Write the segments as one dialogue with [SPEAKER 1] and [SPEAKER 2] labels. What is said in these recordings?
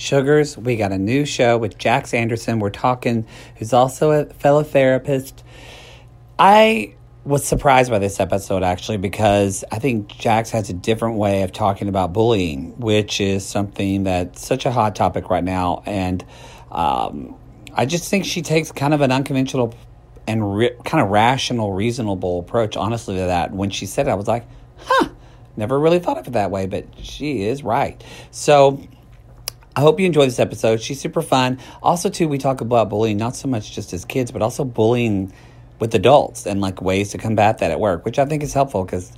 [SPEAKER 1] Sugars, we got a new show with Jax Anderson. We're talking, who's also a fellow therapist. I was surprised by this episode actually because I think Jax has a different way of talking about bullying, which is something that's such a hot topic right now. And um, I just think she takes kind of an unconventional and re- kind of rational, reasonable approach, honestly, to that. When she said it, I was like, huh, never really thought of it that way, but she is right. So, I hope you enjoy this episode. She's super fun. Also, too, we talk about bullying, not so much just as kids, but also bullying with adults and like ways to combat that at work, which I think is helpful because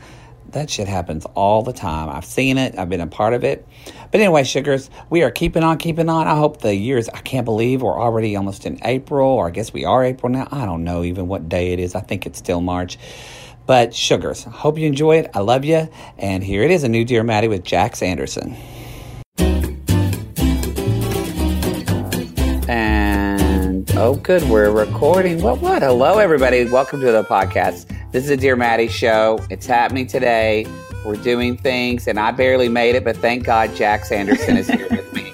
[SPEAKER 1] that shit happens all the time. I've seen it, I've been a part of it. But anyway, sugars, we are keeping on, keeping on. I hope the years, I can't believe we're already almost in April, or I guess we are April now. I don't know even what day it is. I think it's still March. But sugars, hope you enjoy it. I love you. And here it is a new Dear Mattie with Jax Anderson. Oh, good. We're recording. What? What? Hello, everybody. Welcome to the podcast. This is a Dear Mattie show. It's happening today. We're doing things, and I barely made it, but thank God Jax Anderson is here with me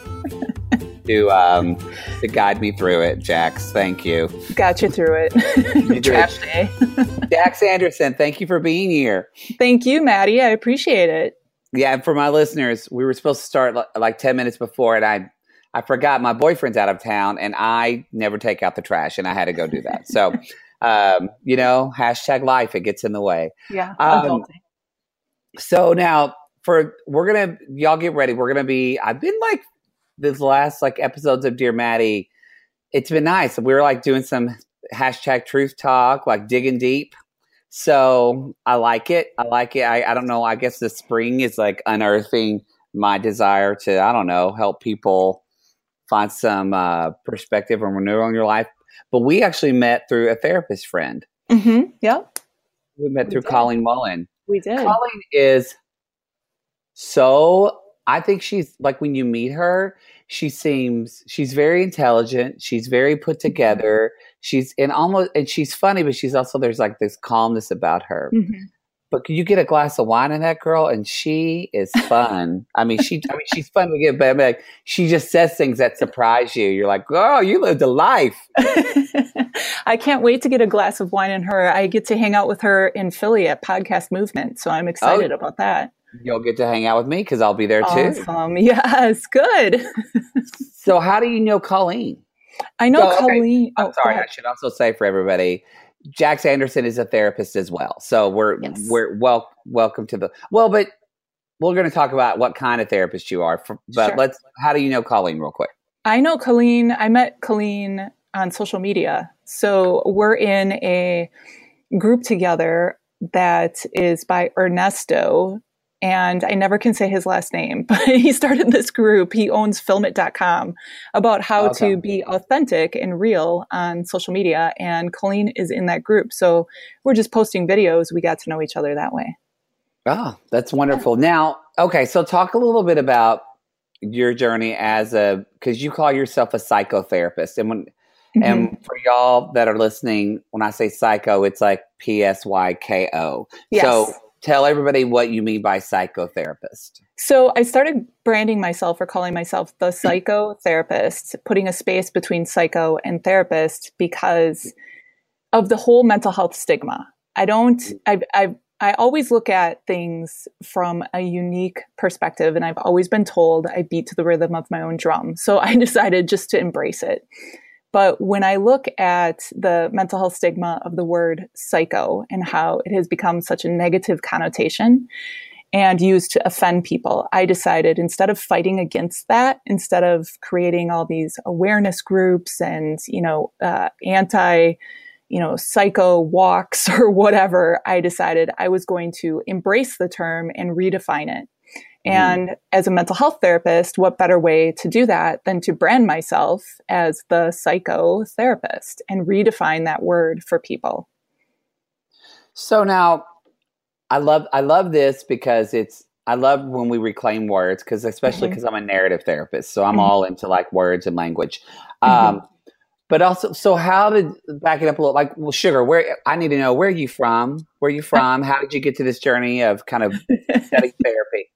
[SPEAKER 1] to um, to guide me through it. Jax, thank you.
[SPEAKER 2] Got you through it. Trash day.
[SPEAKER 1] Jax Anderson, thank you for being here.
[SPEAKER 2] Thank you, Mattie. I appreciate it.
[SPEAKER 1] Yeah, and for my listeners, we were supposed to start like ten minutes before, and I I forgot my boyfriend's out of town and I never take out the trash and I had to go do that. So, um, you know, hashtag life, it gets in the way.
[SPEAKER 2] Yeah. Um,
[SPEAKER 1] so now for, we're going to, y'all get ready. We're going to be, I've been like this last like episodes of Dear Mattie. It's been nice. We were like doing some hashtag truth talk, like digging deep. So I like it. I like it. I, I don't know. I guess the spring is like unearthing my desire to, I don't know, help people find some uh, perspective and renewal in your life. But we actually met through a therapist friend.
[SPEAKER 2] Mm-hmm. Yep.
[SPEAKER 1] We met we through did. Colleen Mullen.
[SPEAKER 2] We did.
[SPEAKER 1] Colleen is so, I think she's like when you meet her, she seems, she's very intelligent. She's very put mm-hmm. together. She's in almost, and she's funny, but she's also, there's like this calmness about her. Mm-hmm but can you get a glass of wine in that girl? And she is fun. I mean, she, I mean, she's fun to get, but like, she just says things that surprise you. You're like, oh, you lived a life.
[SPEAKER 2] I can't wait to get a glass of wine in her. I get to hang out with her in Philly at Podcast Movement, so I'm excited oh, about that.
[SPEAKER 1] You'll get to hang out with me because I'll be there too.
[SPEAKER 2] Awesome. Yes, good.
[SPEAKER 1] so, how do you know Colleen?
[SPEAKER 2] I know oh, so, Colleen.
[SPEAKER 1] Okay. I'm oh, sorry. I should also say for everybody Jax Anderson is a therapist as well. So we're yes. we're well welcome to the well, but we're going to talk about what kind of therapist you are. For, but sure. let's. How do you know Colleen, real quick?
[SPEAKER 2] I know Colleen. I met Colleen on social media. So we're in a group together that is by Ernesto, and I never can say his last name, but he started this group. He owns filmit.com about how to be authentic and real on social media. And Colleen is in that group. So we're just posting videos. We got to know each other that way.
[SPEAKER 1] Oh, that's wonderful. Now, okay, so talk a little bit about your journey as a because you call yourself a psychotherapist. And when mm-hmm. and for y'all that are listening, when I say psycho, it's like P S Y K O.
[SPEAKER 2] Yes.
[SPEAKER 1] So tell everybody what you mean by psychotherapist.
[SPEAKER 2] So I started branding myself or calling myself the psychotherapist, putting a space between psycho and therapist because of the whole mental health stigma. I don't, I, I, I always look at things from a unique perspective, and I've always been told I beat to the rhythm of my own drum. So I decided just to embrace it. But when I look at the mental health stigma of the word psycho and how it has become such a negative connotation and used to offend people, I decided instead of fighting against that, instead of creating all these awareness groups and, you know, uh, anti, you know, psycho walks or whatever, I decided I was going to embrace the term and redefine it. And mm. as a mental health therapist, what better way to do that than to brand myself as the psychotherapist and redefine that word for people?
[SPEAKER 1] So now I love I love this because it's I love when we reclaim words because especially because mm-hmm. I'm a narrative therapist, so I'm mm-hmm. all into like words and language. Mm-hmm. But also, so how did back it up a little? Like, well, sugar. Where I need to know where are you from? Where are you from? How did you get to this journey of kind of studying therapy?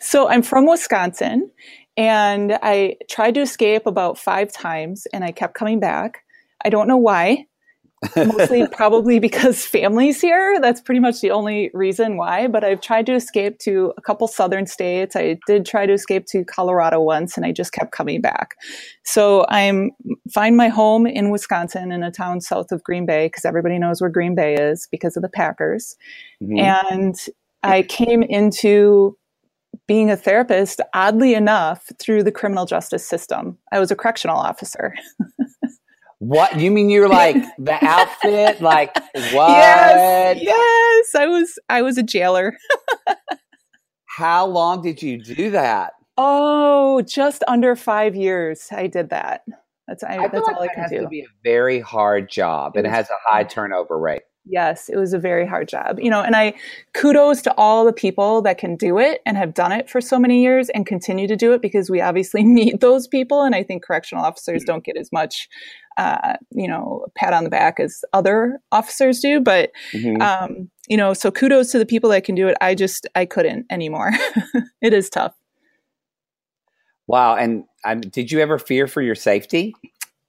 [SPEAKER 2] So I'm from Wisconsin, And I tried to escape about five times and I kept coming back. I don't know why. Mostly probably because family's here. That's pretty much the only reason why. But I've tried to escape to a couple southern states. I did try to escape to Colorado once and I just kept coming back. So I'm find my home in Wisconsin in a town south of Green Bay because everybody knows where Green Bay is because of the Packers. Mm-hmm. And I came into being a therapist, oddly enough, through the criminal justice system. I was a correctional officer.
[SPEAKER 1] what you mean? You're like the outfit, like what?
[SPEAKER 2] Yes, yes. I was. I was a jailer.
[SPEAKER 1] How long did you do that?
[SPEAKER 2] Oh, just under five years. I did that. That's I, I that's all
[SPEAKER 1] like
[SPEAKER 2] I can do.
[SPEAKER 1] To be a very hard job, it and it has a high turnover rate.
[SPEAKER 2] Yes, it was a very hard job. You know, and I kudos to all the people that can do it and have done it for so many years and continue to do it because we obviously need those people. And I think correctional officers don't get as much, uh, you know, pat on the back as other officers do. But, mm-hmm. um, you know, so kudos to the people that can do it. I just, I couldn't anymore. it is tough.
[SPEAKER 1] Wow. And um, did you ever fear for your safety?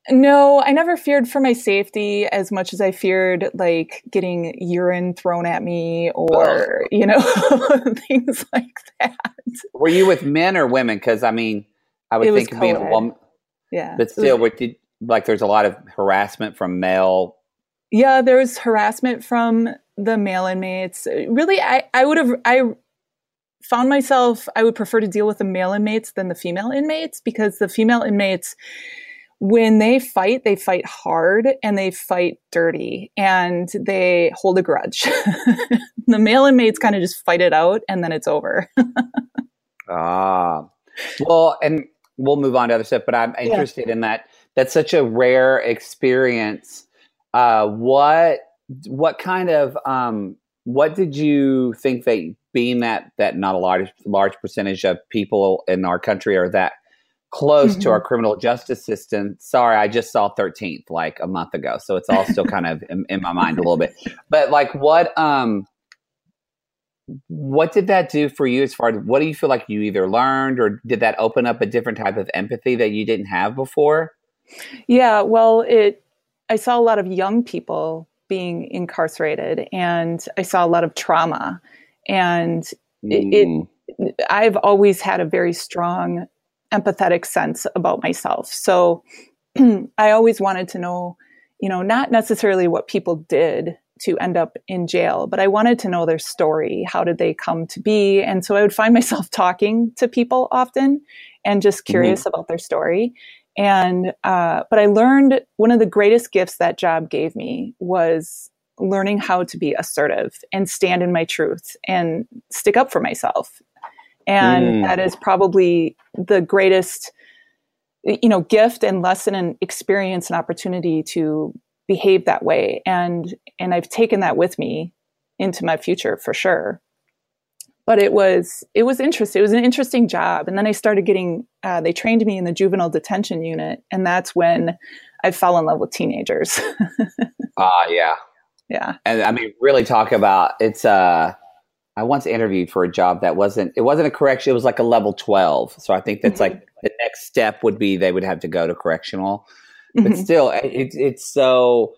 [SPEAKER 2] No, I never feared for my safety as much as I feared like getting urine thrown at me or, you know, things like that.
[SPEAKER 1] Were you with men or women? Because I mean, I would think of being a woman.
[SPEAKER 2] Yeah.
[SPEAKER 1] But still, was, did, like there's a lot of harassment from male.
[SPEAKER 2] Yeah, there was harassment from the male inmates. Really, I, I would have, I found myself, I would prefer to deal with the male inmates than the female inmates because the female inmates, when they fight, they fight hard and they fight dirty and they hold a grudge. the male inmates kind of just fight it out and then it's over.
[SPEAKER 1] ah, well, and we'll move on to other stuff, but I'm interested yeah. in that. That's such a rare experience. Uh, what, what kind of, um, what did you think that being that, that not a large, large percentage of people in our country are that close mm-hmm. to our criminal justice system. Sorry, I just saw 13th like a month ago. So it's all still kind of in, in, my mind a little bit. But like what um what did that do for you as far as what do you feel like you either learned or did that open up a different type of empathy that you didn't have before?
[SPEAKER 2] Yeah, well, it I saw a lot of young people being incarcerated and I saw a lot of trauma and mm. it, it I've always had a very strong empathetic sense about myself. So I always wanted to know, you know, not necessarily what people did to end up in jail, but I wanted to know their story. How did they come to be? And so I would find myself talking to people often and just mm-hmm. curious mm-hmm. about their story. And, uh, but I learned one of the greatest gifts that job gave me was learning how to be assertive and stand in my truth and stick up for myself and mm. that is probably the greatest you know gift and lesson and experience and opportunity to behave that way. And and i've taken that with me into my future for sure. But it was it was interesting it was an interesting job. And then i started getting uh, they trained me in the juvenile detention unit. And that's when i fell in love with teenagers.
[SPEAKER 1] Ah uh, yeah.
[SPEAKER 2] Yeah.
[SPEAKER 1] And i mean really talk about it's uh I once interviewed for a job that wasn't it wasn't a correction, it was like a level 12. So I think that's mm-hmm. like the next step would be they would have to go to correctional. Mm-hmm. But still it, it's so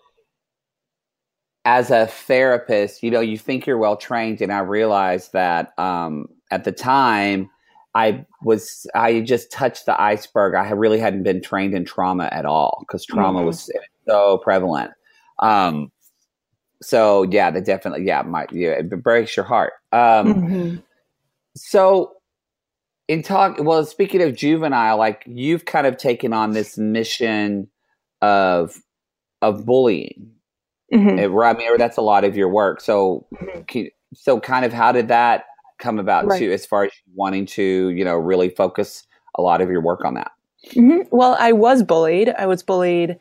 [SPEAKER 1] as a therapist, you know, you think you're well trained and I realized that um, at the time I was I just touched the iceberg. I really hadn't been trained in trauma at all because trauma mm-hmm. was so prevalent. Um, so yeah, that definitely yeah, my yeah, it breaks your heart. Um, mm-hmm. So in talk, well, speaking of juvenile, like you've kind of taken on this mission of of bullying. Mm-hmm. It, I mean, that's a lot of your work. So, mm-hmm. so kind of how did that come about right. too, as far as wanting to, you know, really focus a lot of your work on that?
[SPEAKER 2] Mm-hmm. Well, I was bullied. I was bullied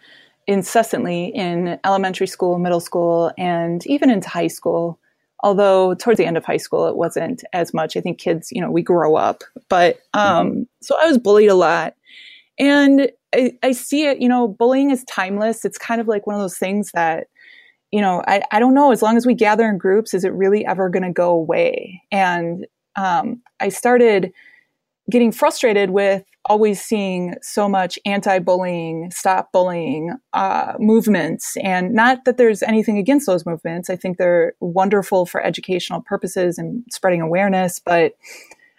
[SPEAKER 2] incessantly in elementary school, middle school, and even into high school. Although towards the end of high school, it wasn't as much. I think kids, you know, we grow up. But um, mm-hmm. so I was bullied a lot. And I, I see it, you know, bullying is timeless. It's kind of like one of those things that, you know, I, I don't know, as long as we gather in groups, is it really ever going to go away? And um, I started getting frustrated with always seeing so much anti-bullying, stop bullying uh, movements, and not that there's anything against those movements. I think they're wonderful for educational purposes and spreading awareness. But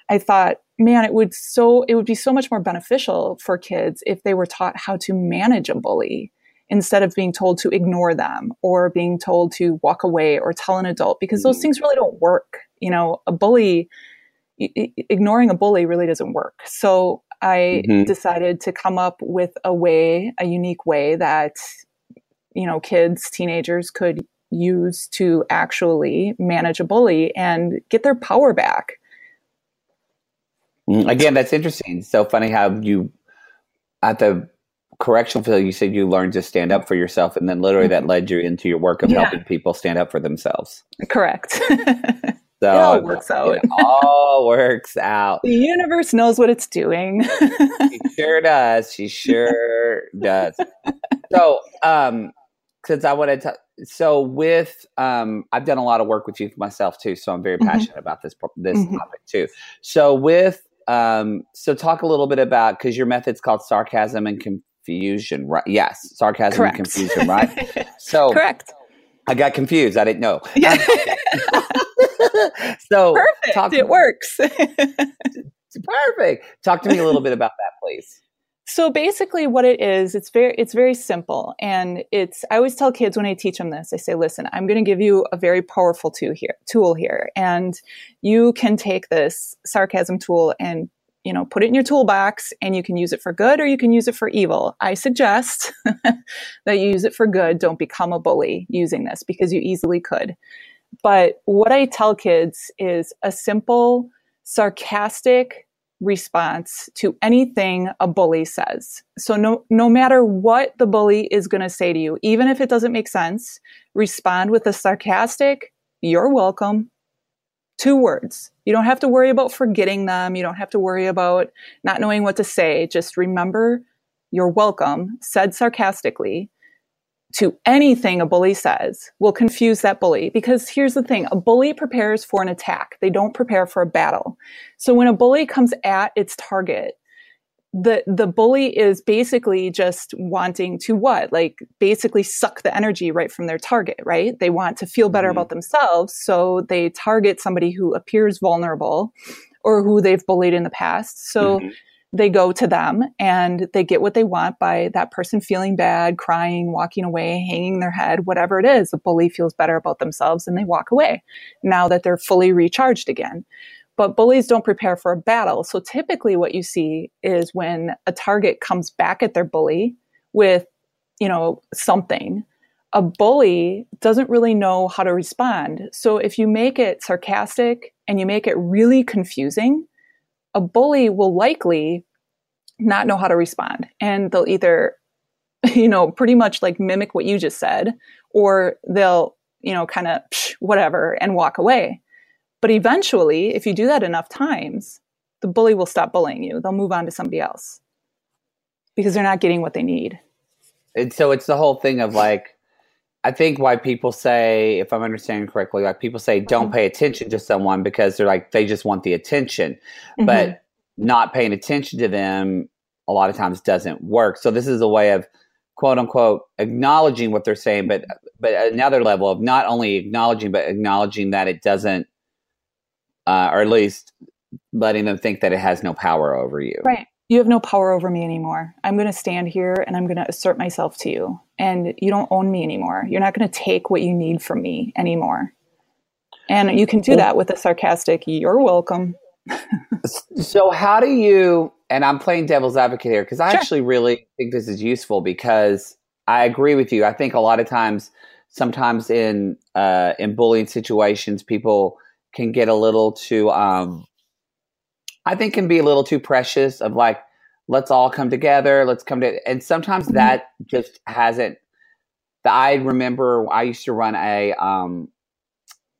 [SPEAKER 2] I thought, man, it would so it would be so much more beneficial for kids if they were taught how to manage a bully instead of being told to ignore them or being told to walk away or tell an adult because those mm. things really don't work. You know, a bully ignoring a bully really doesn't work. So I mm-hmm. decided to come up with a way, a unique way that, you know, kids, teenagers could use to actually manage a bully and get their power back.
[SPEAKER 1] Mm, again, that's interesting. So funny how you, at the correctional facility, you said you learned to stand up for yourself, and then literally that mm-hmm. led you into your work of yeah. helping people stand up for themselves.
[SPEAKER 2] Correct.
[SPEAKER 1] So it all works out. It all works out.
[SPEAKER 2] The universe knows what it's doing.
[SPEAKER 1] she sure does. She sure does. So, um, since I want to, so with, um, I've done a lot of work with youth myself too, so I'm very mm-hmm. passionate about this this mm-hmm. topic too. So with, um, so talk a little bit about because your method's called sarcasm and confusion, right? Yes, sarcasm Correct. and confusion, right?
[SPEAKER 2] So correct.
[SPEAKER 1] I got confused. I didn't know. Yeah. Um, so
[SPEAKER 2] perfect. Talk it works.
[SPEAKER 1] perfect. Talk to me a little bit about that, please.
[SPEAKER 2] So basically what it is, it's very it's very simple and it's I always tell kids when I teach them this, I say, "Listen, I'm going to give you a very powerful tool here, tool here and you can take this sarcasm tool and you know, put it in your toolbox and you can use it for good or you can use it for evil. I suggest that you use it for good. Don't become a bully using this because you easily could. But what I tell kids is a simple, sarcastic response to anything a bully says. So no, no matter what the bully is going to say to you, even if it doesn't make sense, respond with a sarcastic, you're welcome. Two words. You don't have to worry about forgetting them. You don't have to worry about not knowing what to say. Just remember you're welcome, said sarcastically, to anything a bully says will confuse that bully. Because here's the thing a bully prepares for an attack, they don't prepare for a battle. So when a bully comes at its target, the the bully is basically just wanting to what like basically suck the energy right from their target right they want to feel better mm-hmm. about themselves so they target somebody who appears vulnerable or who they've bullied in the past so mm-hmm they go to them and they get what they want by that person feeling bad, crying, walking away, hanging their head, whatever it is. The bully feels better about themselves and they walk away now that they're fully recharged again. But bullies don't prepare for a battle. So typically what you see is when a target comes back at their bully with, you know, something, a bully doesn't really know how to respond. So if you make it sarcastic and you make it really confusing, a bully will likely not know how to respond and they'll either you know pretty much like mimic what you just said or they'll you know kind of whatever and walk away but eventually if you do that enough times the bully will stop bullying you they'll move on to somebody else because they're not getting what they need
[SPEAKER 1] and so it's the whole thing of like I think why people say, if I'm understanding correctly, like people say don't mm-hmm. pay attention to someone because they're like they just want the attention, mm-hmm. but not paying attention to them a lot of times doesn't work. So this is a way of quote unquote acknowledging what they're saying, but but another level of not only acknowledging but acknowledging that it doesn't, uh, or at least letting them think that it has no power over you.
[SPEAKER 2] Right you have no power over me anymore. I'm going to stand here and I'm going to assert myself to you. And you don't own me anymore. You're not going to take what you need from me anymore. And you can do that with a sarcastic, you're welcome.
[SPEAKER 1] so, how do you, and I'm playing devil's advocate here because I sure. actually really think this is useful because I agree with you. I think a lot of times, sometimes in uh, in bullying situations, people can get a little too um, I think can be a little too precious of like, let's all come together, let's come to, and sometimes mm-hmm. that just hasn't. the, I remember I used to run a, um,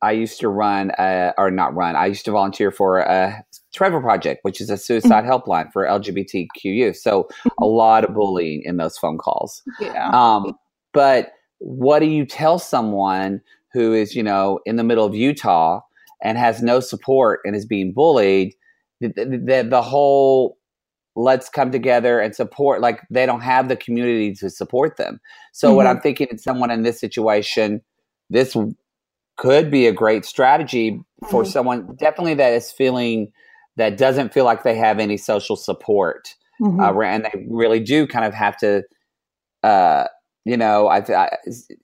[SPEAKER 1] I used to run a, or not run, I used to volunteer for a Trevor Project, which is a suicide mm-hmm. helpline for LGBTQ youth. So a mm-hmm. lot of bullying in those phone calls.
[SPEAKER 2] Yeah. Um,
[SPEAKER 1] but what do you tell someone who is, you know, in the middle of Utah and has no support and is being bullied? the, the, the whole let's come together and support like they don't have the community to support them so mm-hmm. what i'm thinking is someone in this situation this could be a great strategy for mm-hmm. someone definitely that is feeling that doesn't feel like they have any social support mm-hmm. uh, and they really do kind of have to uh, you know I, I,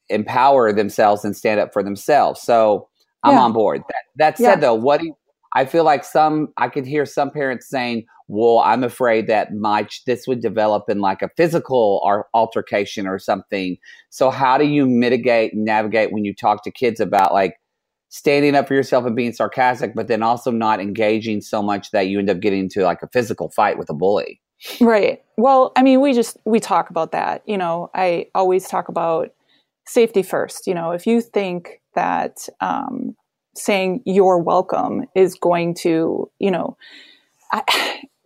[SPEAKER 1] empower themselves and stand up for themselves so i'm yeah. on board. That, that said yeah. though what do you, i feel like some i could hear some parents saying well i'm afraid that my this would develop in like a physical or altercation or something. So how do you mitigate and navigate when you talk to kids about like standing up for yourself and being sarcastic but then also not engaging so much that you end up getting into like a physical fight with a bully?
[SPEAKER 2] Right. Well i mean we just we talk about that you know? I always talk about safety first you know if you think that um, saying you're welcome is going to you know I,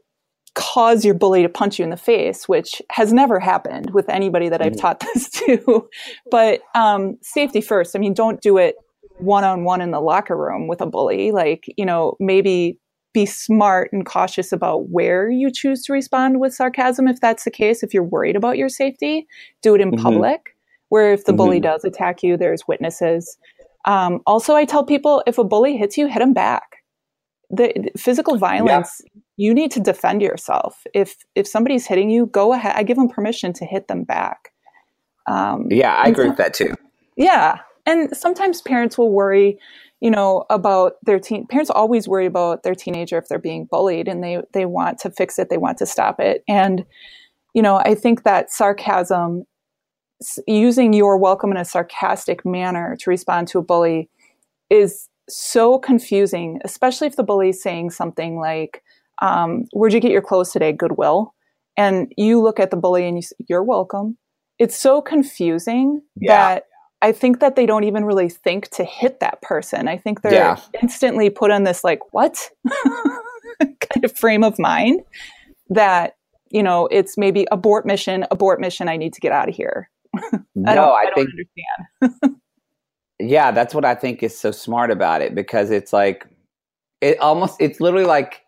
[SPEAKER 2] cause your bully to punch you in the face, which has never happened with anybody that I've mm-hmm. taught this to. but um, safety first. I mean, don't do it one on one in the locker room with a bully. Like, you know, maybe be smart and cautious about where you choose to respond with sarcasm if that's the case. If you're worried about your safety, do it in mm-hmm. public, where if the mm-hmm. bully does attack you, there's witnesses. Um, also, I tell people if a bully hits you, hit him back. The, the physical violence yeah you need to defend yourself. If if somebody's hitting you, go ahead. I give them permission to hit them back.
[SPEAKER 1] Um, yeah, I agree so, with that too.
[SPEAKER 2] Yeah, and sometimes parents will worry, you know, about their teen. Parents always worry about their teenager if they're being bullied, and they they want to fix it. They want to stop it. And you know, I think that sarcasm, using your welcome in a sarcastic manner to respond to a bully, is so confusing, especially if the bully's saying something like, um, where'd you get your clothes today? Goodwill. And you look at the bully and you say, you're welcome. It's so confusing yeah. that I think that they don't even really think to hit that person. I think they're yeah. instantly put on this like, what kind of frame of mind that, you know, it's maybe abort mission, abort mission, I need to get out of here. I
[SPEAKER 1] no, I, I think, understand. yeah, that's what I think is so smart about it because it's like, it almost, it's literally like,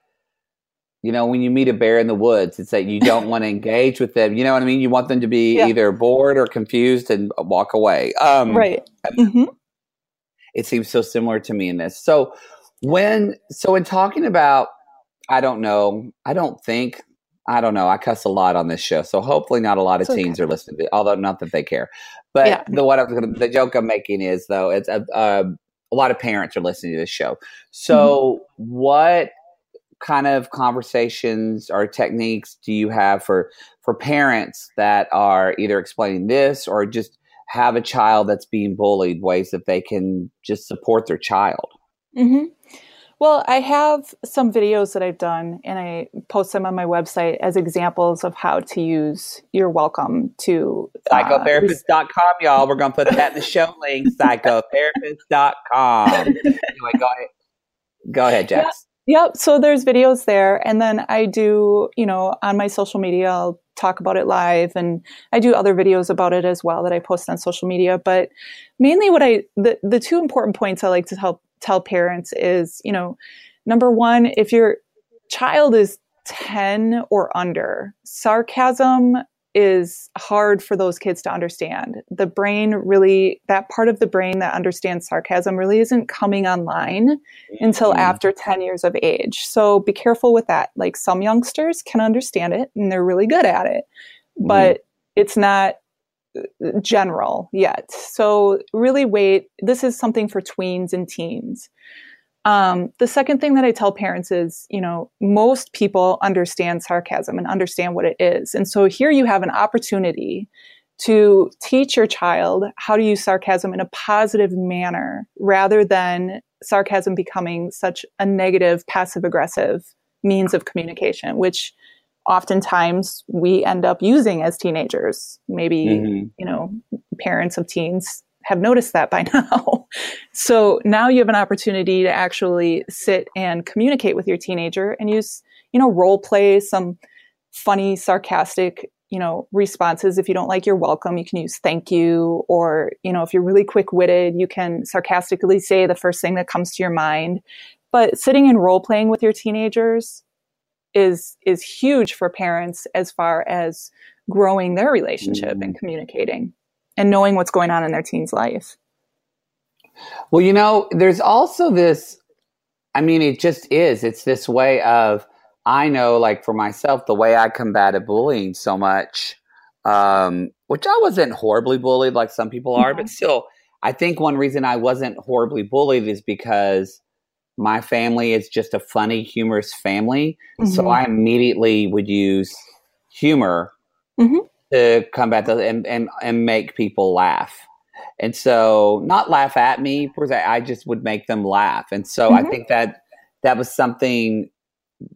[SPEAKER 1] you know, when you meet a bear in the woods, it's that you don't want to engage with them. You know what I mean? You want them to be yeah. either bored or confused and walk away.
[SPEAKER 2] Um, right. Mm-hmm.
[SPEAKER 1] It seems so similar to me in this. So when, so in talking about, I don't know, I don't think, I don't know, I cuss a lot on this show. So hopefully not a lot of it's teens okay. are listening to although not that they care. But yeah. the what I was gonna, the joke I'm making is though, it's a, a, a lot of parents are listening to this show. So mm-hmm. what kind of conversations or techniques do you have for for parents that are either explaining this or just have a child that's being bullied ways that they can just support their child
[SPEAKER 2] mm-hmm. Well i have some videos that i've done and i post them on my website as examples of how to use your welcome to
[SPEAKER 1] uh, psykotherapist.com y'all we're going to put that in the show link psykotherapist.com anyway go ahead go ahead Jax.
[SPEAKER 2] Yep. So there's videos there. And then I do, you know, on my social media, I'll talk about it live and I do other videos about it as well that I post on social media. But mainly what I, the, the two important points I like to help tell parents is, you know, number one, if your child is 10 or under, sarcasm is hard for those kids to understand. The brain really, that part of the brain that understands sarcasm really isn't coming online until after 10 years of age. So be careful with that. Like some youngsters can understand it and they're really good at it, mm-hmm. but it's not general yet. So really wait. This is something for tweens and teens. Um, the second thing that I tell parents is, you know, most people understand sarcasm and understand what it is. And so here you have an opportunity to teach your child how to use sarcasm in a positive manner rather than sarcasm becoming such a negative, passive aggressive means of communication, which oftentimes we end up using as teenagers. Maybe, mm-hmm. you know, parents of teens have noticed that by now. so now you have an opportunity to actually sit and communicate with your teenager and use, you know, role play some funny, sarcastic, you know, responses. If you don't like your welcome, you can use thank you. Or, you know, if you're really quick witted, you can sarcastically say the first thing that comes to your mind. But sitting and role playing with your teenagers is is huge for parents as far as growing their relationship mm. and communicating and knowing what's going on in their teen's life.
[SPEAKER 1] Well, you know, there's also this I mean, it just is. It's this way of I know like for myself the way I combated bullying so much um which I wasn't horribly bullied like some people are, mm-hmm. but still I think one reason I wasn't horribly bullied is because my family is just a funny, humorous family. Mm-hmm. So I immediately would use humor mm-hmm. to combat those and, and, and make people laugh. And so, not laugh at me, because I, I just would make them laugh. And so, mm-hmm. I think that that was something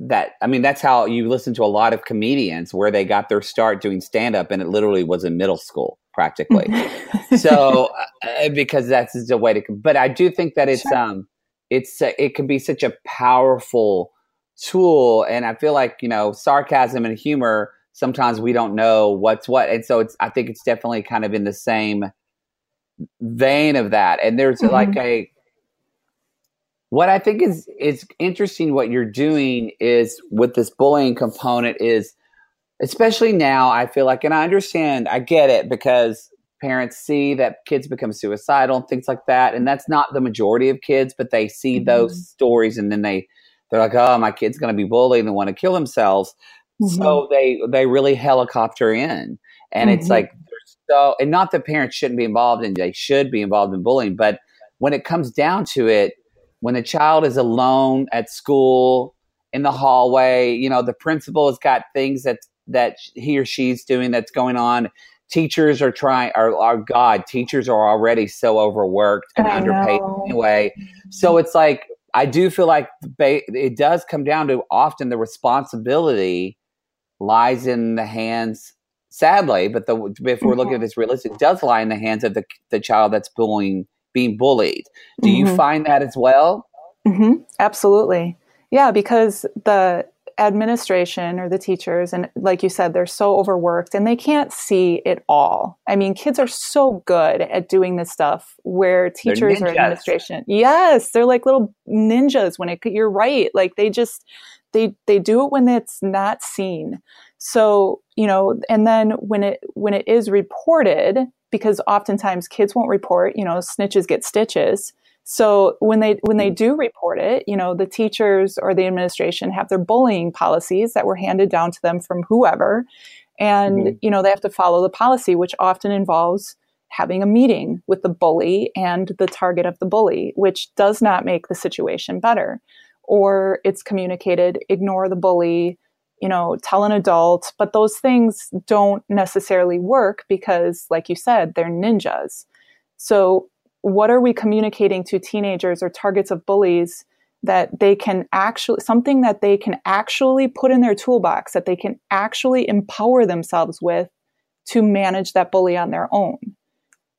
[SPEAKER 1] that I mean, that's how you listen to a lot of comedians where they got their start doing stand up, and it literally was in middle school practically. Mm-hmm. so, uh, because that's the way to. But I do think that it's sure. um it's it can be such a powerful tool and i feel like you know sarcasm and humor sometimes we don't know what's what and so it's i think it's definitely kind of in the same vein of that and there's mm-hmm. like a what i think is is interesting what you're doing is with this bullying component is especially now i feel like and i understand i get it because parents see that kids become suicidal and things like that and that's not the majority of kids but they see mm-hmm. those stories and then they they're like oh my kid's going to be bullied and they want to kill themselves mm-hmm. so they they really helicopter in and mm-hmm. it's like so and not that parents shouldn't be involved and they should be involved in bullying but when it comes down to it when a child is alone at school in the hallway you know the principal has got things that that he or she's doing that's going on teachers are trying are, are god teachers are already so overworked and I underpaid know. anyway so it's like i do feel like it does come down to often the responsibility lies in the hands sadly but the, if we're looking at mm-hmm. this realistic does lie in the hands of the, the child that's bullying being bullied do mm-hmm. you find that as well
[SPEAKER 2] mm-hmm. absolutely yeah because the administration or the teachers and like you said they're so overworked and they can't see it all. I mean kids are so good at doing this stuff where teachers or administration yes they're like little ninjas when it you're right like they just they they do it when it's not seen. So you know and then when it when it is reported because oftentimes kids won't report you know snitches get stitches so when they when they do report it, you know, the teachers or the administration have their bullying policies that were handed down to them from whoever, and mm-hmm. you know they have to follow the policy, which often involves having a meeting with the bully and the target of the bully, which does not make the situation better. Or it's communicated, ignore the bully, you know, tell an adult, but those things don't necessarily work because, like you said, they're ninjas. So what are we communicating to teenagers or targets of bullies that they can actually something that they can actually put in their toolbox that they can actually empower themselves with to manage that bully on their own?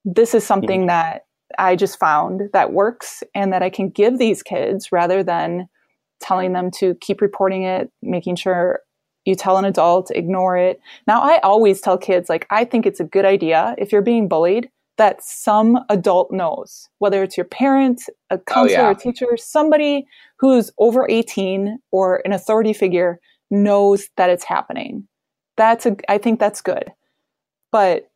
[SPEAKER 2] This is something that i just found that works and that i can give these kids rather than telling them to keep reporting it making sure you tell an adult ignore it. Now i always tell kids like i think it's a good idea if you're being bullied that some adult knows, whether it's your parent, a oh, counselor, oh, yeah. a teacher, somebody who's over 18 or an authority figure knows that it's happening. That's a, I think that's good. But,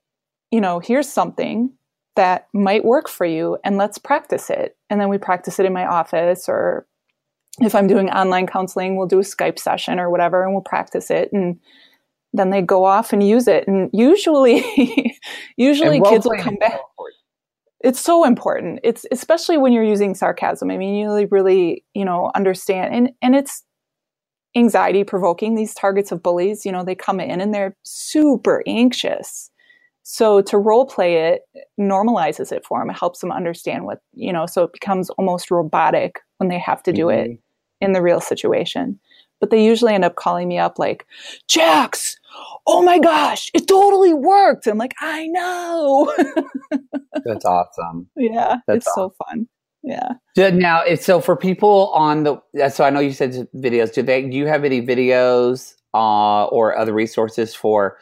[SPEAKER 2] you know, here's something that might work for you and let's practice it. And then we practice it in my office or if I'm doing online counseling, we'll do a Skype session or whatever and we'll practice it. And then they go off and use it. And usually, usually and kids will come back. it's so important. It's especially when you're using sarcasm. I mean, you really, really, you know, understand, and and it's anxiety provoking. These targets of bullies, you know, they come in and they're super anxious. So to role play it normalizes it for them. It helps them understand what you know. So it becomes almost robotic when they have to do mm-hmm. it in the real situation. But they usually end up calling me up like, Jax, oh my gosh, it totally worked. I'm like, I know.
[SPEAKER 1] That's awesome.
[SPEAKER 2] Yeah, That's it's awesome. so fun. Yeah.
[SPEAKER 1] Now, so for people on the, so I know you said videos. Do they? Do you have any videos uh, or other resources for?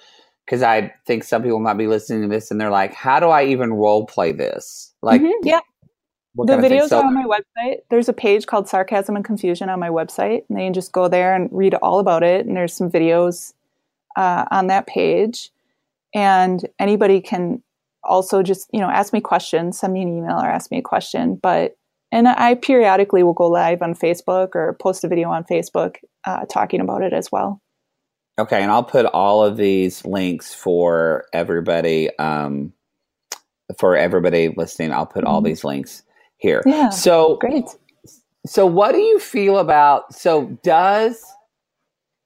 [SPEAKER 1] Because I think some people might be listening to this and they're like, "How do I even role play this?" Like,
[SPEAKER 2] mm-hmm. yeah, What the videos so- are on my website. There's a page called Sarcasm and Confusion on my website, and they can just go there and read all about it. And there's some videos uh, on that page, and anybody can also just you know ask me questions, send me an email or ask me a question. But and I periodically will go live on Facebook or post a video on Facebook uh, talking about it as well.
[SPEAKER 1] Okay, and I'll put all of these links for everybody. Um, for everybody listening, I'll put mm-hmm. all these links here.
[SPEAKER 2] Yeah.
[SPEAKER 1] So
[SPEAKER 2] great.
[SPEAKER 1] So, what do you feel about? So, does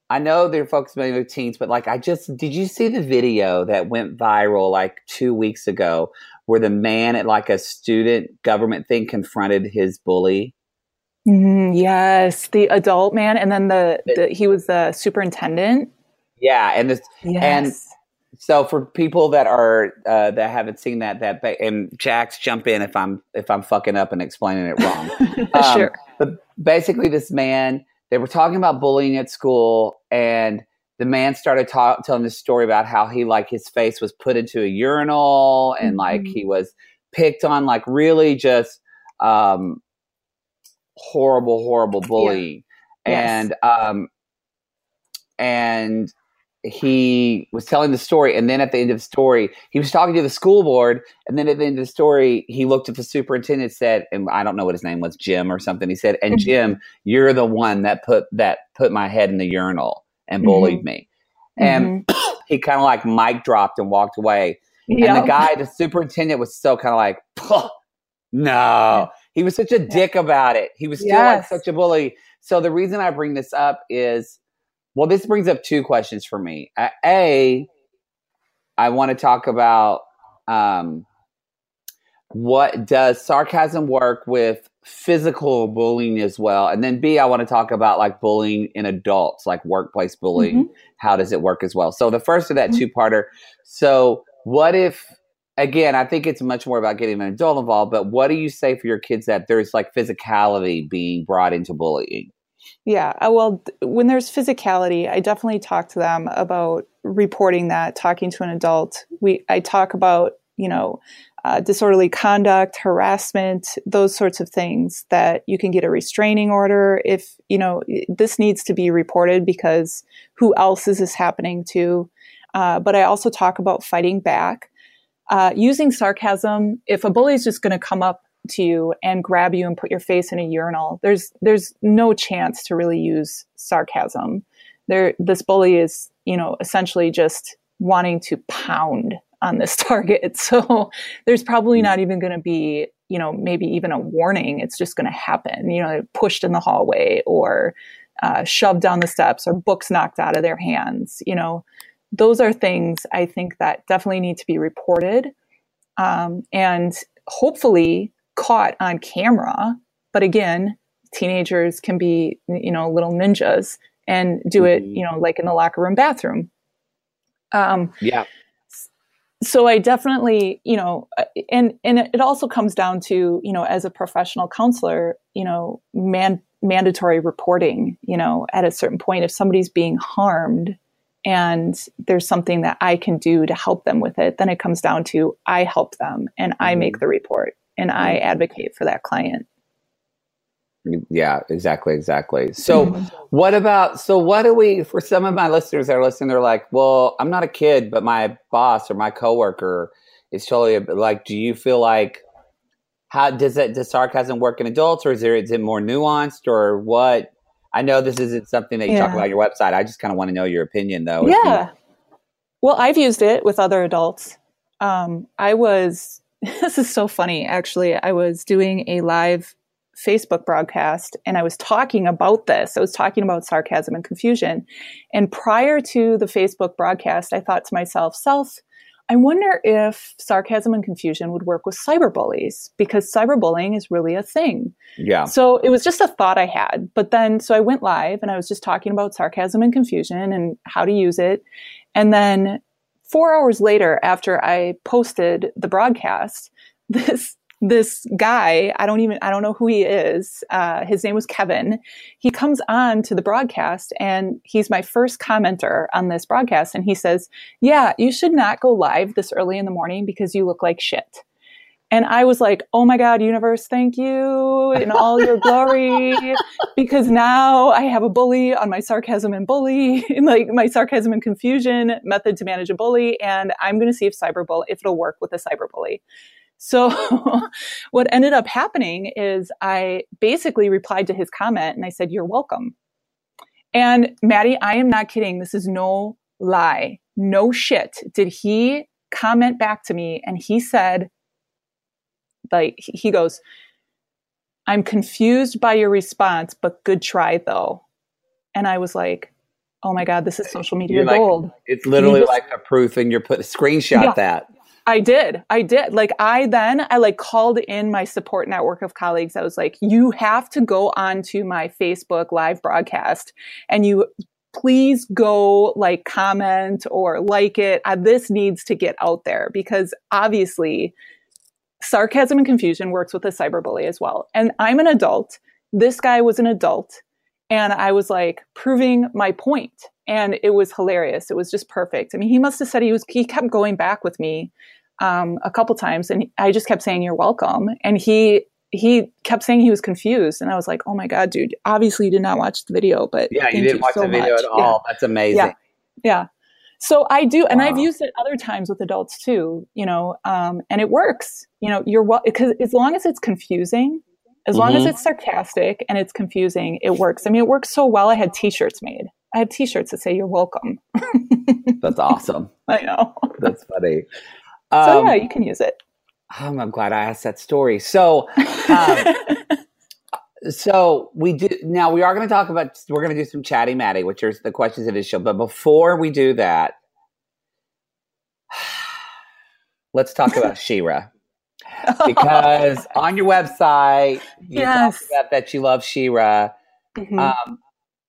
[SPEAKER 1] I know they're focused mainly with teens, but like, I just did you see the video that went viral like two weeks ago where the man at like a student government thing confronted his bully?
[SPEAKER 2] Mm, yes, the adult man, and then the, the he was the superintendent.
[SPEAKER 1] Yeah, and this yes. So for people that are uh, that haven't seen that that and Jax jump in if I'm if I'm fucking up and explaining it wrong.
[SPEAKER 2] um, sure.
[SPEAKER 1] But basically, this man they were talking about bullying at school, and the man started ta- telling this story about how he like his face was put into a urinal and mm-hmm. like he was picked on, like really just um, horrible, horrible bullying, yeah. yes. and um, and he was telling the story and then at the end of the story he was talking to the school board and then at the end of the story he looked at the superintendent said and i don't know what his name was jim or something he said and mm-hmm. jim you're the one that put that put my head in the urinal and bullied mm-hmm. me and mm-hmm. he kind of like mic dropped and walked away yep. and the guy the superintendent was so kind of like no he was such a dick about it he was still yes. like such a bully so the reason i bring this up is well, this brings up two questions for me. A, I want to talk about um, what does sarcasm work with physical bullying as well, and then B, I want to talk about like bullying in adults, like workplace bullying. Mm-hmm. How does it work as well? So the first of that mm-hmm. two parter. So what if? Again, I think it's much more about getting an adult involved, but what do you say for your kids that there's like physicality being brought into bullying?
[SPEAKER 2] Yeah. Uh, well, when there's physicality, I definitely talk to them about reporting that, talking to an adult. We, I talk about, you know, uh, disorderly conduct, harassment, those sorts of things that you can get a restraining order if, you know, this needs to be reported because who else is this happening to? Uh, but I also talk about fighting back. Uh, using sarcasm, if a bully is just going to come up to you and grab you and put your face in a urinal, there's there's no chance to really use sarcasm. There, this bully is you know essentially just wanting to pound on this target. So there's probably not even going to be you know maybe even a warning. It's just going to happen. You know, pushed in the hallway or uh, shoved down the steps or books knocked out of their hands. You know, those are things I think that definitely need to be reported. Um, and hopefully caught on camera. But again, teenagers can be, you know, little ninjas and do it, mm-hmm. you know, like in the locker room bathroom.
[SPEAKER 1] Um, yeah.
[SPEAKER 2] So I definitely, you know, uh, and and it also comes down to, you know, as a professional counselor, you know, man, mandatory reporting. You know, at a certain point, if somebody's being harmed, and there's something that I can do to help them with it, then it comes down to I help them and I make mm-hmm. the report and I mm-hmm. advocate for that client.
[SPEAKER 1] Yeah, exactly, exactly. So, mm-hmm. what about so what do we for some of my listeners that are listening? They're like, "Well, I'm not a kid, but my boss or my coworker is totally like." Do you feel like how does it does sarcasm work in adults, or is there is it more nuanced, or what? I know this isn't something that you yeah. talk about your website. I just kind of want to know your opinion, though.
[SPEAKER 2] Yeah. You- well, I've used it with other adults. Um, I was this is so funny. Actually, I was doing a live Facebook broadcast and I was talking about this. I was talking about sarcasm and confusion. And prior to the Facebook broadcast, I thought to myself, self, I wonder if sarcasm and confusion would work with cyberbullies because cyberbullying is really a thing.
[SPEAKER 1] Yeah.
[SPEAKER 2] So it was just a thought I had. But then, so I went live and I was just talking about sarcasm and confusion and how to use it. And then four hours later, after I posted the broadcast, this this guy i don't even i don't know who he is uh, his name was kevin. He comes on to the broadcast and he's my first commenter on this broadcast. And he says yeah you should not go live this early in the morning because you look like shit And I was like, oh my God, universe, thank you in all your glory. because now I have a bully on my sarcasm and bully, like my sarcasm and confusion method to manage a bully. And I'm going to see if cyberbully, if it'll work with a cyberbully. So what ended up happening is I basically replied to his comment and I said, you're welcome. And Mattie, I am not kidding. This is no lie. No shit. Did he comment back to me and he said, like he goes i'm confused by your response but good try though. And i was like oh my god this is social media
[SPEAKER 1] like,
[SPEAKER 2] gold.
[SPEAKER 1] it's literally just, like a proof and you're put screenshot yeah, that.
[SPEAKER 2] I did. I did. Like i then i like called in my support network of colleagues. I was like you have to go onto my facebook live broadcast and you please go like comment or like it. Uh, this needs to get out there because obviously sarcasm and confusion works with a cyberbully as well. And I'm an adult. This guy was an adult. And I was like proving my point. And it was hilarious. It was just perfect. I mean, he must have said he was, he kept going back with me um, a couple times. And I just kept saying, You're welcome. And he, he kept saying he was confused. And I was like, Oh my God, dude, obviously you did not watch the video, but
[SPEAKER 1] yeah, you didn't you watch so the video much. at all. Yeah. That's amazing.
[SPEAKER 2] Yeah. yeah. So I do, and wow. I've used it other times with adults too, you know, um, and it works. You know, you're well because as long as it's confusing, as mm-hmm. long as mm-hmm. it's sarcastic and it's confusing, it works. I mean, it works so well. I had T-shirts made. I have T-shirts that say "You're welcome."
[SPEAKER 1] That's awesome.
[SPEAKER 2] I know.
[SPEAKER 1] That's funny.
[SPEAKER 2] Um, so yeah, you can use it.
[SPEAKER 1] Um, I'm glad I asked that story. So, um, so we do now. We are going to talk about. We're going to do some chatty matty, which are the questions of this show. But before we do that, let's talk about She-Ra because on your website you yes. talk about that you love She-Ra. Mm-hmm. Um,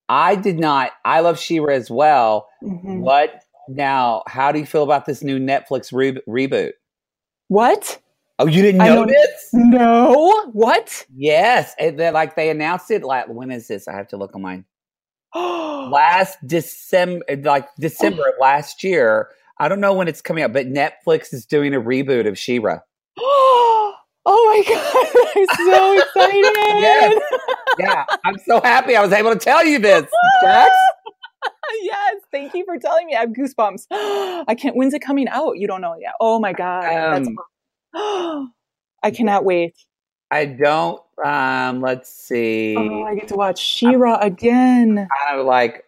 [SPEAKER 1] I did not. I love She-Ra as well. Mm-hmm. What now? How do you feel about this new Netflix re- reboot?
[SPEAKER 2] What?
[SPEAKER 1] Oh, you didn't know this?
[SPEAKER 2] No. What?
[SPEAKER 1] Yes, they like they announced it. Like when is this? I have to look on mine. last December, like December of last year. I don't know when it's coming out, but Netflix is doing a reboot of She-Ra.
[SPEAKER 2] oh my god! I'm so excited.
[SPEAKER 1] yes. Yeah, I'm so happy I was able to tell you this, Jax.
[SPEAKER 2] yes, thank you for telling me. I have goosebumps. I can't. When's it coming out? You don't know yet. Oh my god, um, that's I cannot wait.
[SPEAKER 1] I don't. Um, let's see.
[SPEAKER 2] Oh, I get to watch She-Ra again.
[SPEAKER 1] Kind of like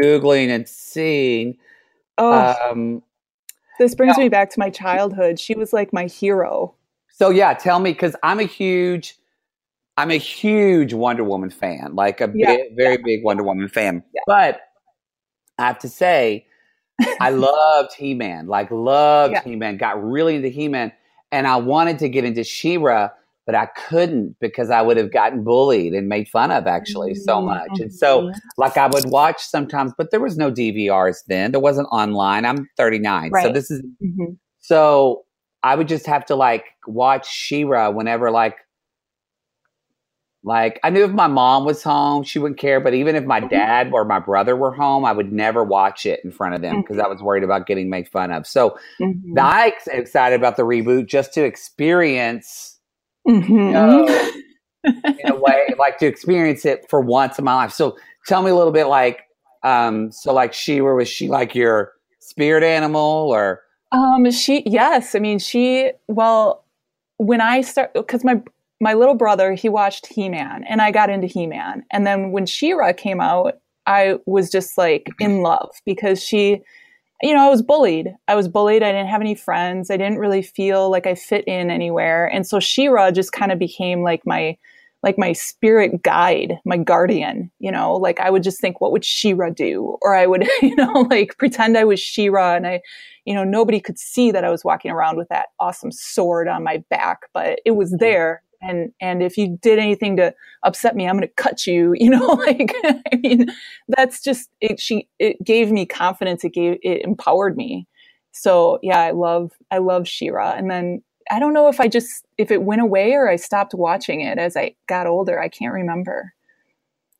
[SPEAKER 1] googling and seeing.
[SPEAKER 2] Oh, um, this brings me back to my childhood. She was like my hero.
[SPEAKER 1] So yeah, tell me because I'm a huge, I'm a huge Wonder Woman fan, like a yeah. big, very yeah. big Wonder Woman fan. But I have to say, I loved He Man, like loved yeah. He Man, got really into He Man. And I wanted to get into She Ra, but I couldn't because I would have gotten bullied and made fun of actually so mm-hmm. much. And so, like, I would watch sometimes, but there was no DVRs then. There wasn't online. I'm 39. Right. So, this is mm-hmm. so I would just have to like watch She Ra whenever like like I knew if my mom was home, she wouldn't care. But even if my mm-hmm. dad or my brother were home, I would never watch it in front of them because mm-hmm. I was worried about getting made fun of. So mm-hmm. I'm excited about the reboot just to experience, mm-hmm. you know, in a way, like to experience it for once in my life. So tell me a little bit, like, um, so like She-Ra was she like your spirit animal or?
[SPEAKER 2] Um, she yes, I mean she well when I start because my my little brother, he watched He Man and I got into He Man. And then when She Ra came out, I was just like in love because she, you know, I was bullied. I was bullied. I didn't have any friends. I didn't really feel like I fit in anywhere. And so She Ra just kind of became like my, like my spirit guide, my guardian, you know, like I would just think, what would She-Ra do? Or I would, you know, like pretend I was She-Ra and I, you know, nobody could see that I was walking around with that awesome sword on my back, but it was there and and if you did anything to upset me i'm going to cut you you know like i mean that's just it she it gave me confidence it gave it empowered me so yeah i love i love She-Ra and then i don't know if i just if it went away or i stopped watching it as i got older i can't remember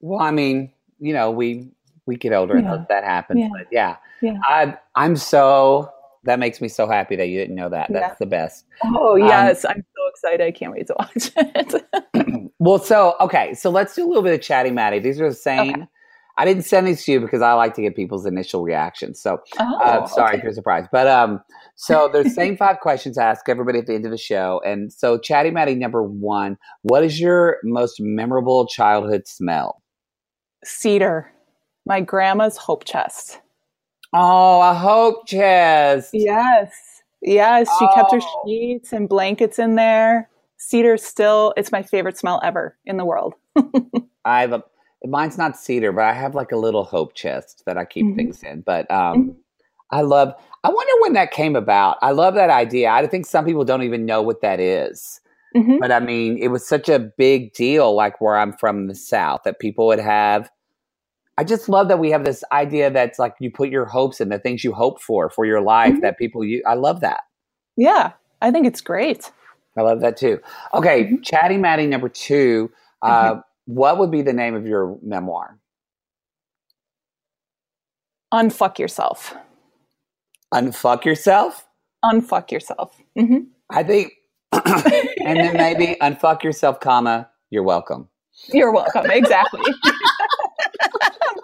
[SPEAKER 1] well i mean you know we we get older yeah. and that happens yeah. but yeah, yeah. i i'm so that makes me so happy that you didn't know that. That's
[SPEAKER 2] Yeah.
[SPEAKER 1] the best.
[SPEAKER 2] Oh
[SPEAKER 1] Um,
[SPEAKER 2] yes, I'm so excited. I can't wait to watch it.
[SPEAKER 1] Well, so okay, so let's do a little bit of chatty matty. These are the same. I didn't send these to you because I like to get people's initial reactions. So
[SPEAKER 2] oh,
[SPEAKER 1] uh, sorry
[SPEAKER 2] okay.
[SPEAKER 1] if you're surprised, but um, so there's the same five questions I ask everybody at the end of the show, and so chatty matty number one: What is your most memorable childhood smell?
[SPEAKER 2] Cedar, my grandma's hope chest.
[SPEAKER 1] Oh, a hope chest.
[SPEAKER 2] Yes, yes, she kept her
[SPEAKER 1] Oh.
[SPEAKER 2] sheets and blankets in there. Cedar still, it's my favorite smell ever in the world.
[SPEAKER 1] I have a mine's not cedar, but I have like a little hope chest that I keep
[SPEAKER 2] Mhm.
[SPEAKER 1] things in. But um, I love. I wonder when that came about. I love that idea. I think some people don't even know what that is.
[SPEAKER 2] Mhm.
[SPEAKER 1] But I mean, it was such a big deal, like where I'm from the South, that people would have. I just love that we have this idea that's like you put your hopes in the things you hope for for your life.
[SPEAKER 2] Mhm.
[SPEAKER 1] That people, you, I love that.
[SPEAKER 2] Yeah, I think it's great.
[SPEAKER 1] I love that too. Okay,
[SPEAKER 2] Mhm.
[SPEAKER 1] Chatty Matty number two. Uh, What would be the name of your memoir?
[SPEAKER 2] Unfuck yourself.
[SPEAKER 1] Unfuck yourself.
[SPEAKER 2] Unfuck yourself. hmm
[SPEAKER 1] I think, and then maybe unfuck yourself, comma. You're welcome.
[SPEAKER 2] You're welcome. Exactly.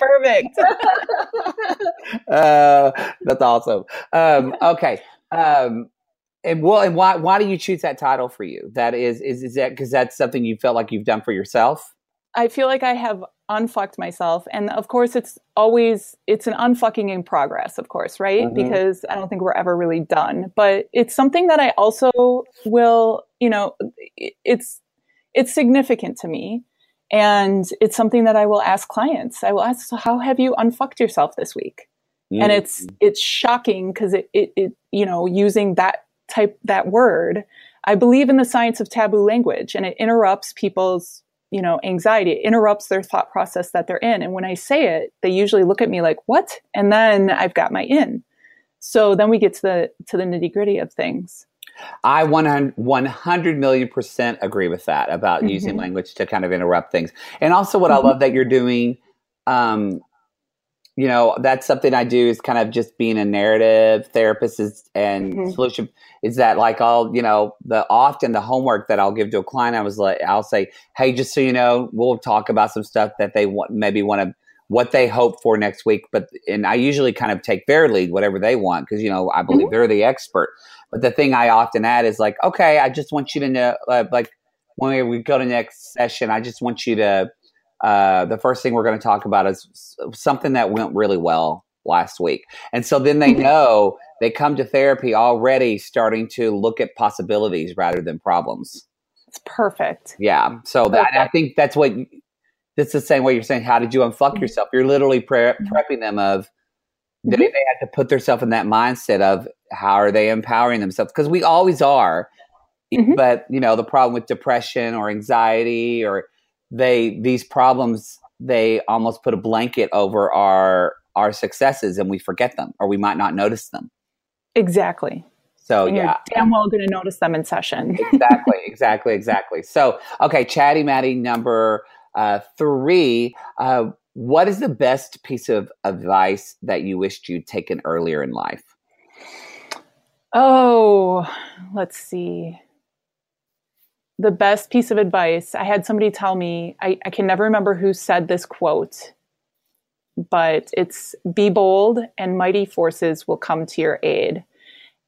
[SPEAKER 2] Perfect.
[SPEAKER 1] uh, that's awesome. Um, okay. Um, and well, and why why do you choose that title for you? That is is is that because that's something you felt like you've done for yourself?
[SPEAKER 2] I feel like I have unfucked myself. And of course, it's always, it's an unfucking in progress, of course, right?
[SPEAKER 1] Mhm.
[SPEAKER 2] Because I don't think we're ever really done. But it's something that I also will, you know, it's, it's significant to me. And it's something that I will ask clients. I will ask, so how have you unfucked yourself this week? and mm. it's it's shocking because it, it it you know using that type that word i believe in the science of taboo language and it interrupts people's you know anxiety. It interrupts their thought process that they're in. And when i say it they usually look at me like what? And then i've got my in. So then we get to the to the nitty gritty of things
[SPEAKER 1] I 100, 100 million percent agree with that about using
[SPEAKER 2] Mhm.
[SPEAKER 1] language to kind of interrupt things. And also, what I
[SPEAKER 2] Mhm.
[SPEAKER 1] love that you're doing, um, you know, that's something I do is kind of just being a narrative therapist is, and
[SPEAKER 2] Mhm.
[SPEAKER 1] solution is that like I'll, you know, the often the homework that I'll give to a client, I was like, I'll say, hey, just so you know, we'll talk about some stuff that they want, maybe want to what they hope for next week. But and I usually kind of take their lead, whatever they want, because you know I believe
[SPEAKER 2] Mhm.
[SPEAKER 1] they're the expert. But the thing I often add is like, okay, I just want you to know, uh, like when we, go to next session, I just want you to. Uh, the first thing we're going to talk about is something that went really well last week, and so then they
[SPEAKER 2] Mhm.
[SPEAKER 1] know they come to therapy already starting to look at possibilities rather than problems.
[SPEAKER 2] it's perfect
[SPEAKER 1] Yeah. So that, I think that's what that's the same way you're saying. How did you unfuck
[SPEAKER 2] Mhm.
[SPEAKER 1] yourself? You're literally pre-
[SPEAKER 2] Mhm.
[SPEAKER 1] prepping them of they,
[SPEAKER 2] Mhm.
[SPEAKER 1] they have to put themselves in that mindset of how are they empowering themselves because we always are.
[SPEAKER 2] Mhm.
[SPEAKER 1] But you know the problem with depression or anxiety or they these problems they almost put a blanket over our our successes and we forget them or we might not notice them.
[SPEAKER 2] exactly
[SPEAKER 1] So
[SPEAKER 2] and
[SPEAKER 1] yeah,
[SPEAKER 2] you're damn well going to notice them in session
[SPEAKER 1] exactly, exactly, exactly. So, okay, Chatty Matty number uh, three. Uh, what is the best piece of advice that you wished you'd taken earlier in life?
[SPEAKER 2] Oh, let's see. The best piece of advice I had somebody tell me, I, I can never remember who said this quote, but it's be bold and mighty forces will come to your aid.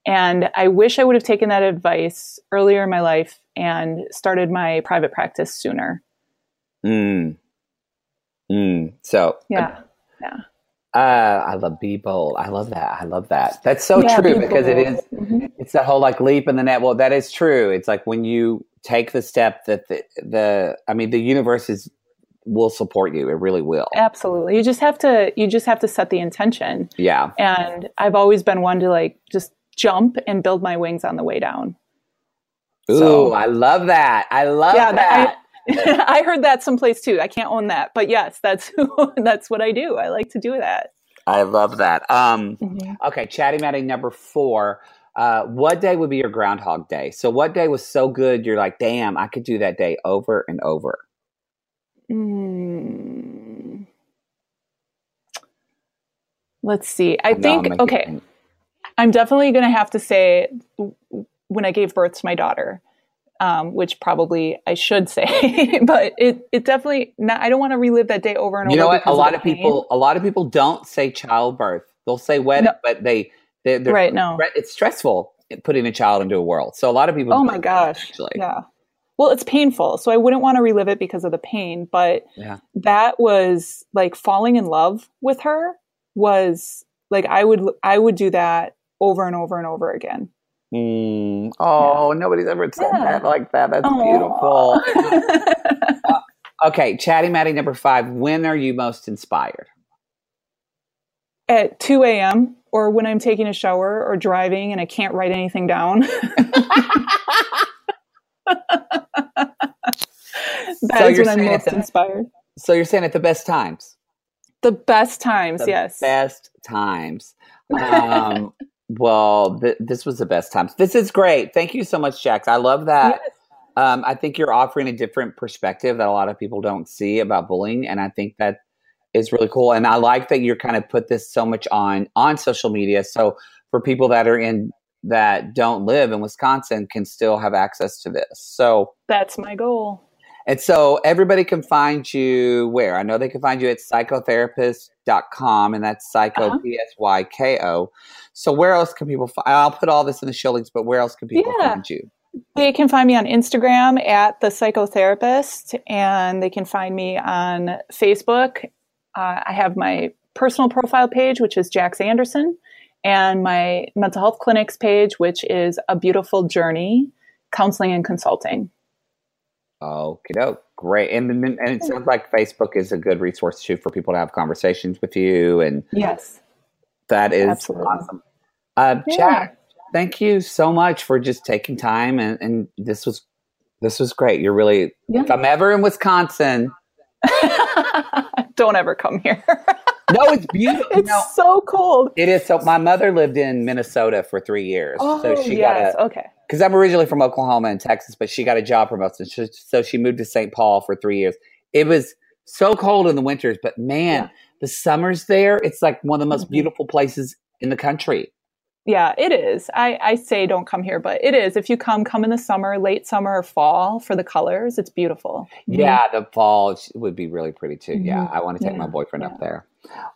[SPEAKER 2] And I wish I would have taken that advice earlier in my life and started my private practice sooner.
[SPEAKER 1] Mm. Mm. So,
[SPEAKER 2] Yeah.
[SPEAKER 1] uh, I love be bold. I love that. I love that. That's so
[SPEAKER 2] Yeah,
[SPEAKER 1] true
[SPEAKER 2] be
[SPEAKER 1] because it
[SPEAKER 2] bold.
[SPEAKER 1] is.
[SPEAKER 2] Mhm.
[SPEAKER 1] It's that whole like leap in the net. Well, that is true. It's like when you take the step that the, the I mean, the universe is will support you. It really will.
[SPEAKER 2] Absolutely. You just have to you just have to set the intention.
[SPEAKER 1] Yeah.
[SPEAKER 2] And I've always been one to like just jump and build my wings on the way down.
[SPEAKER 1] Ooh,
[SPEAKER 2] So-
[SPEAKER 1] I love that. I love
[SPEAKER 2] Yeah,
[SPEAKER 1] that.
[SPEAKER 2] I, I heard that someplace too. I can't own that, but yes, that's that's what I do. I like to do that.
[SPEAKER 1] I love that. Um,
[SPEAKER 2] Mhm.
[SPEAKER 1] okay, Chatty Matty number four. Uh, what day would be your Groundhog Day? So, what day was so good you're like, damn, I could do that day over and over?
[SPEAKER 2] Mm. Let's see. I
[SPEAKER 1] I'm
[SPEAKER 2] think okay. I'm definitely going to have to say when I gave birth to my daughter, um, which probably I should say, but it it definitely not, I don't want to relive that day over and
[SPEAKER 1] you
[SPEAKER 2] over.
[SPEAKER 1] You know what? A lot
[SPEAKER 2] of,
[SPEAKER 1] people a lot of people don't say childbirth. They'll say wedding, no. but they they're, they're,
[SPEAKER 2] right. No,
[SPEAKER 1] it's stressful putting a child into a world. So a lot of people.
[SPEAKER 2] Oh my gosh! Actually. Yeah. Well, it's painful, so I wouldn't want to relive it because of the pain. But
[SPEAKER 1] yeah.
[SPEAKER 2] that was like falling in love with her was like I would I would do that over and over and over again.
[SPEAKER 1] Mm. Oh, yeah. nobody's ever said yeah. that like that. That's Aww. beautiful. uh, okay, Chatty Matty number five. When are you most inspired?
[SPEAKER 2] At 2 a.m. or when I'm taking a shower or driving and I can't write anything down. That so is when I'm most the, inspired.
[SPEAKER 1] So you're saying at the best times?
[SPEAKER 2] The best times,
[SPEAKER 1] the
[SPEAKER 2] yes.
[SPEAKER 1] Best times. Um, well, th- this was the best times. This is great. Thank you so much, Jax. I love that. Yes. Um, I think you're offering a different perspective that a lot of people don't see about bullying, and I think that is really cool. And I like that you're kind of put this so much on on social media. So for people that are in that don't live in Wisconsin can still have access to this. So
[SPEAKER 2] that's my goal.
[SPEAKER 1] And so everybody can find you where? I know they can find you at psykotherapist.com and that's psycho, uh-huh. P-S-Y-K-O. So where else can people find, I'll put all this in the show links, but where else can people yeah. find you?
[SPEAKER 2] They can find me on Instagram at the psykotherapist and they can find me on Facebook. Uh, I have my personal profile page, which is Jax Anderson, and my mental health clinics page, which is a beautiful journey counseling and consulting.
[SPEAKER 1] Okay, oh, great. And and it sounds like Facebook is a good resource too for people to have conversations with you. And
[SPEAKER 2] yes,
[SPEAKER 1] that is Absolutely. awesome. Uh, yeah. Jax, thank you so much for just taking time. And, and this was this was great. You're really. Yeah. If I'm ever in Wisconsin,
[SPEAKER 2] don't ever come here.
[SPEAKER 1] no, it's beautiful.
[SPEAKER 2] It's no, so cold.
[SPEAKER 1] It is. So my mother lived in Minnesota for three years.
[SPEAKER 2] Oh,
[SPEAKER 1] so she
[SPEAKER 2] yes.
[SPEAKER 1] got
[SPEAKER 2] a, okay
[SPEAKER 1] because I'm originally from Oklahoma and Texas, but she got a job promotion, so she moved to St. Paul for three years. It was so cold in the winters, but man, yeah. the summers there, it's like one of the most mm-hmm. beautiful places in the country.
[SPEAKER 2] Yeah, it is. I, I say don't come here, but it is. If you come, come in the summer, late summer or fall for the colors. It's beautiful.
[SPEAKER 1] Yeah, mm-hmm. the fall would be really pretty too. Mm-hmm. Yeah, I want to take yeah. my boyfriend yeah. up there.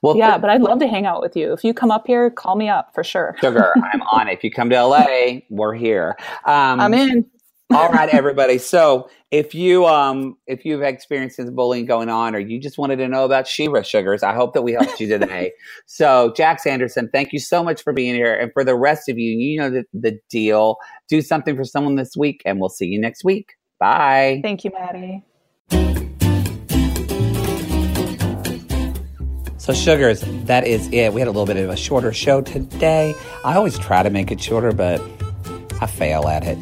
[SPEAKER 2] Well, yeah, th- but I'd love to hang out with you. If you come up here, call me up for sure.
[SPEAKER 1] Sugar, I'm on it. If you come to LA, we're here.
[SPEAKER 2] Um, I'm in.
[SPEAKER 1] all right, everybody. So if you um if you've experienced this bullying going on or you just wanted to know about She-Ra sugars, I hope that we helped you today. so Jax Anderson, thank you so much for being here. And for the rest of you, you know the, the deal. Do something for someone this week and we'll see you next week. Bye.
[SPEAKER 2] Thank you, Mattie.
[SPEAKER 1] So, sugars, that is it. We had a little bit of a shorter show today. I always try to make it shorter, but I fail at it.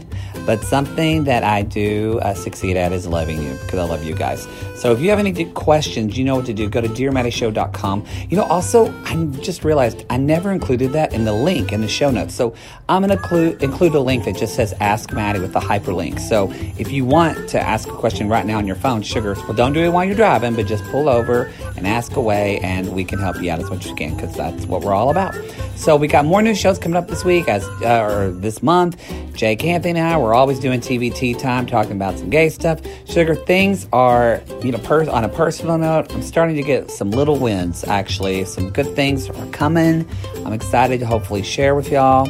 [SPEAKER 1] But something that I do uh, succeed at is loving you because I love you guys. So if you have any questions, you know what to do. Go to dearmattieshow.com. You know, also, I just realized I never included that in the link in the show notes. So I'm going to include a link that just says Ask Mattie with the hyperlink. So if you want to ask a question right now on your phone, sugar, well, don't do it while you're driving, but just pull over and ask away, and we can help you out as much as we can because that's what we're all about. So we got more new shows coming up this week, as uh, or this month. Jake Anthony and I, we're always doing TV Tea Time, talking about some gay stuff. Sugar, things are, you know, per- on a personal note, I'm starting to get some little wins, actually. Some good things are coming. I'm excited to hopefully share with y'all.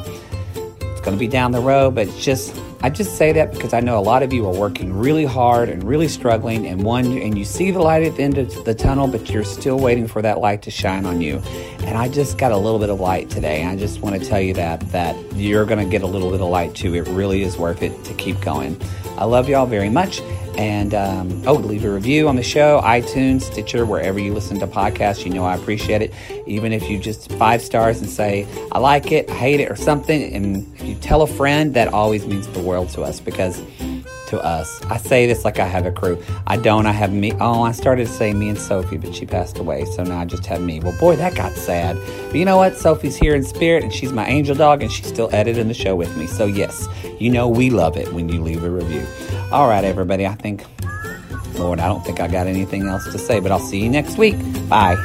[SPEAKER 1] Going to be down the road, but just I just say that because I know a lot of you are working really hard and really struggling, and one and you see the light at the end of the tunnel, but you're still waiting for that light to shine on you. And I just got a little bit of light today. I just want to tell you that that you're going to get a little bit of light too. It really is worth it to keep going. I love y'all very much. And um, oh, leave a review on the show, iTunes, Stitcher, wherever you listen to podcasts. You know I appreciate it. Even if you just five stars and say I like it, I hate it, or something, and if you tell a friend, that always means the world to us because to us. I say this like I have a crew. I don't. I have me. Oh, I started to say me and Sophie, but she passed away, so now I just have me. Well, boy, that got sad. But you know what? Sophie's here in spirit, and she's my angel dog, and she's still editing the show with me. So yes, you know we love it when you leave a review. All right, everybody. I think, Lord, I don't think I got anything else to say, but I'll see you next week. Bye.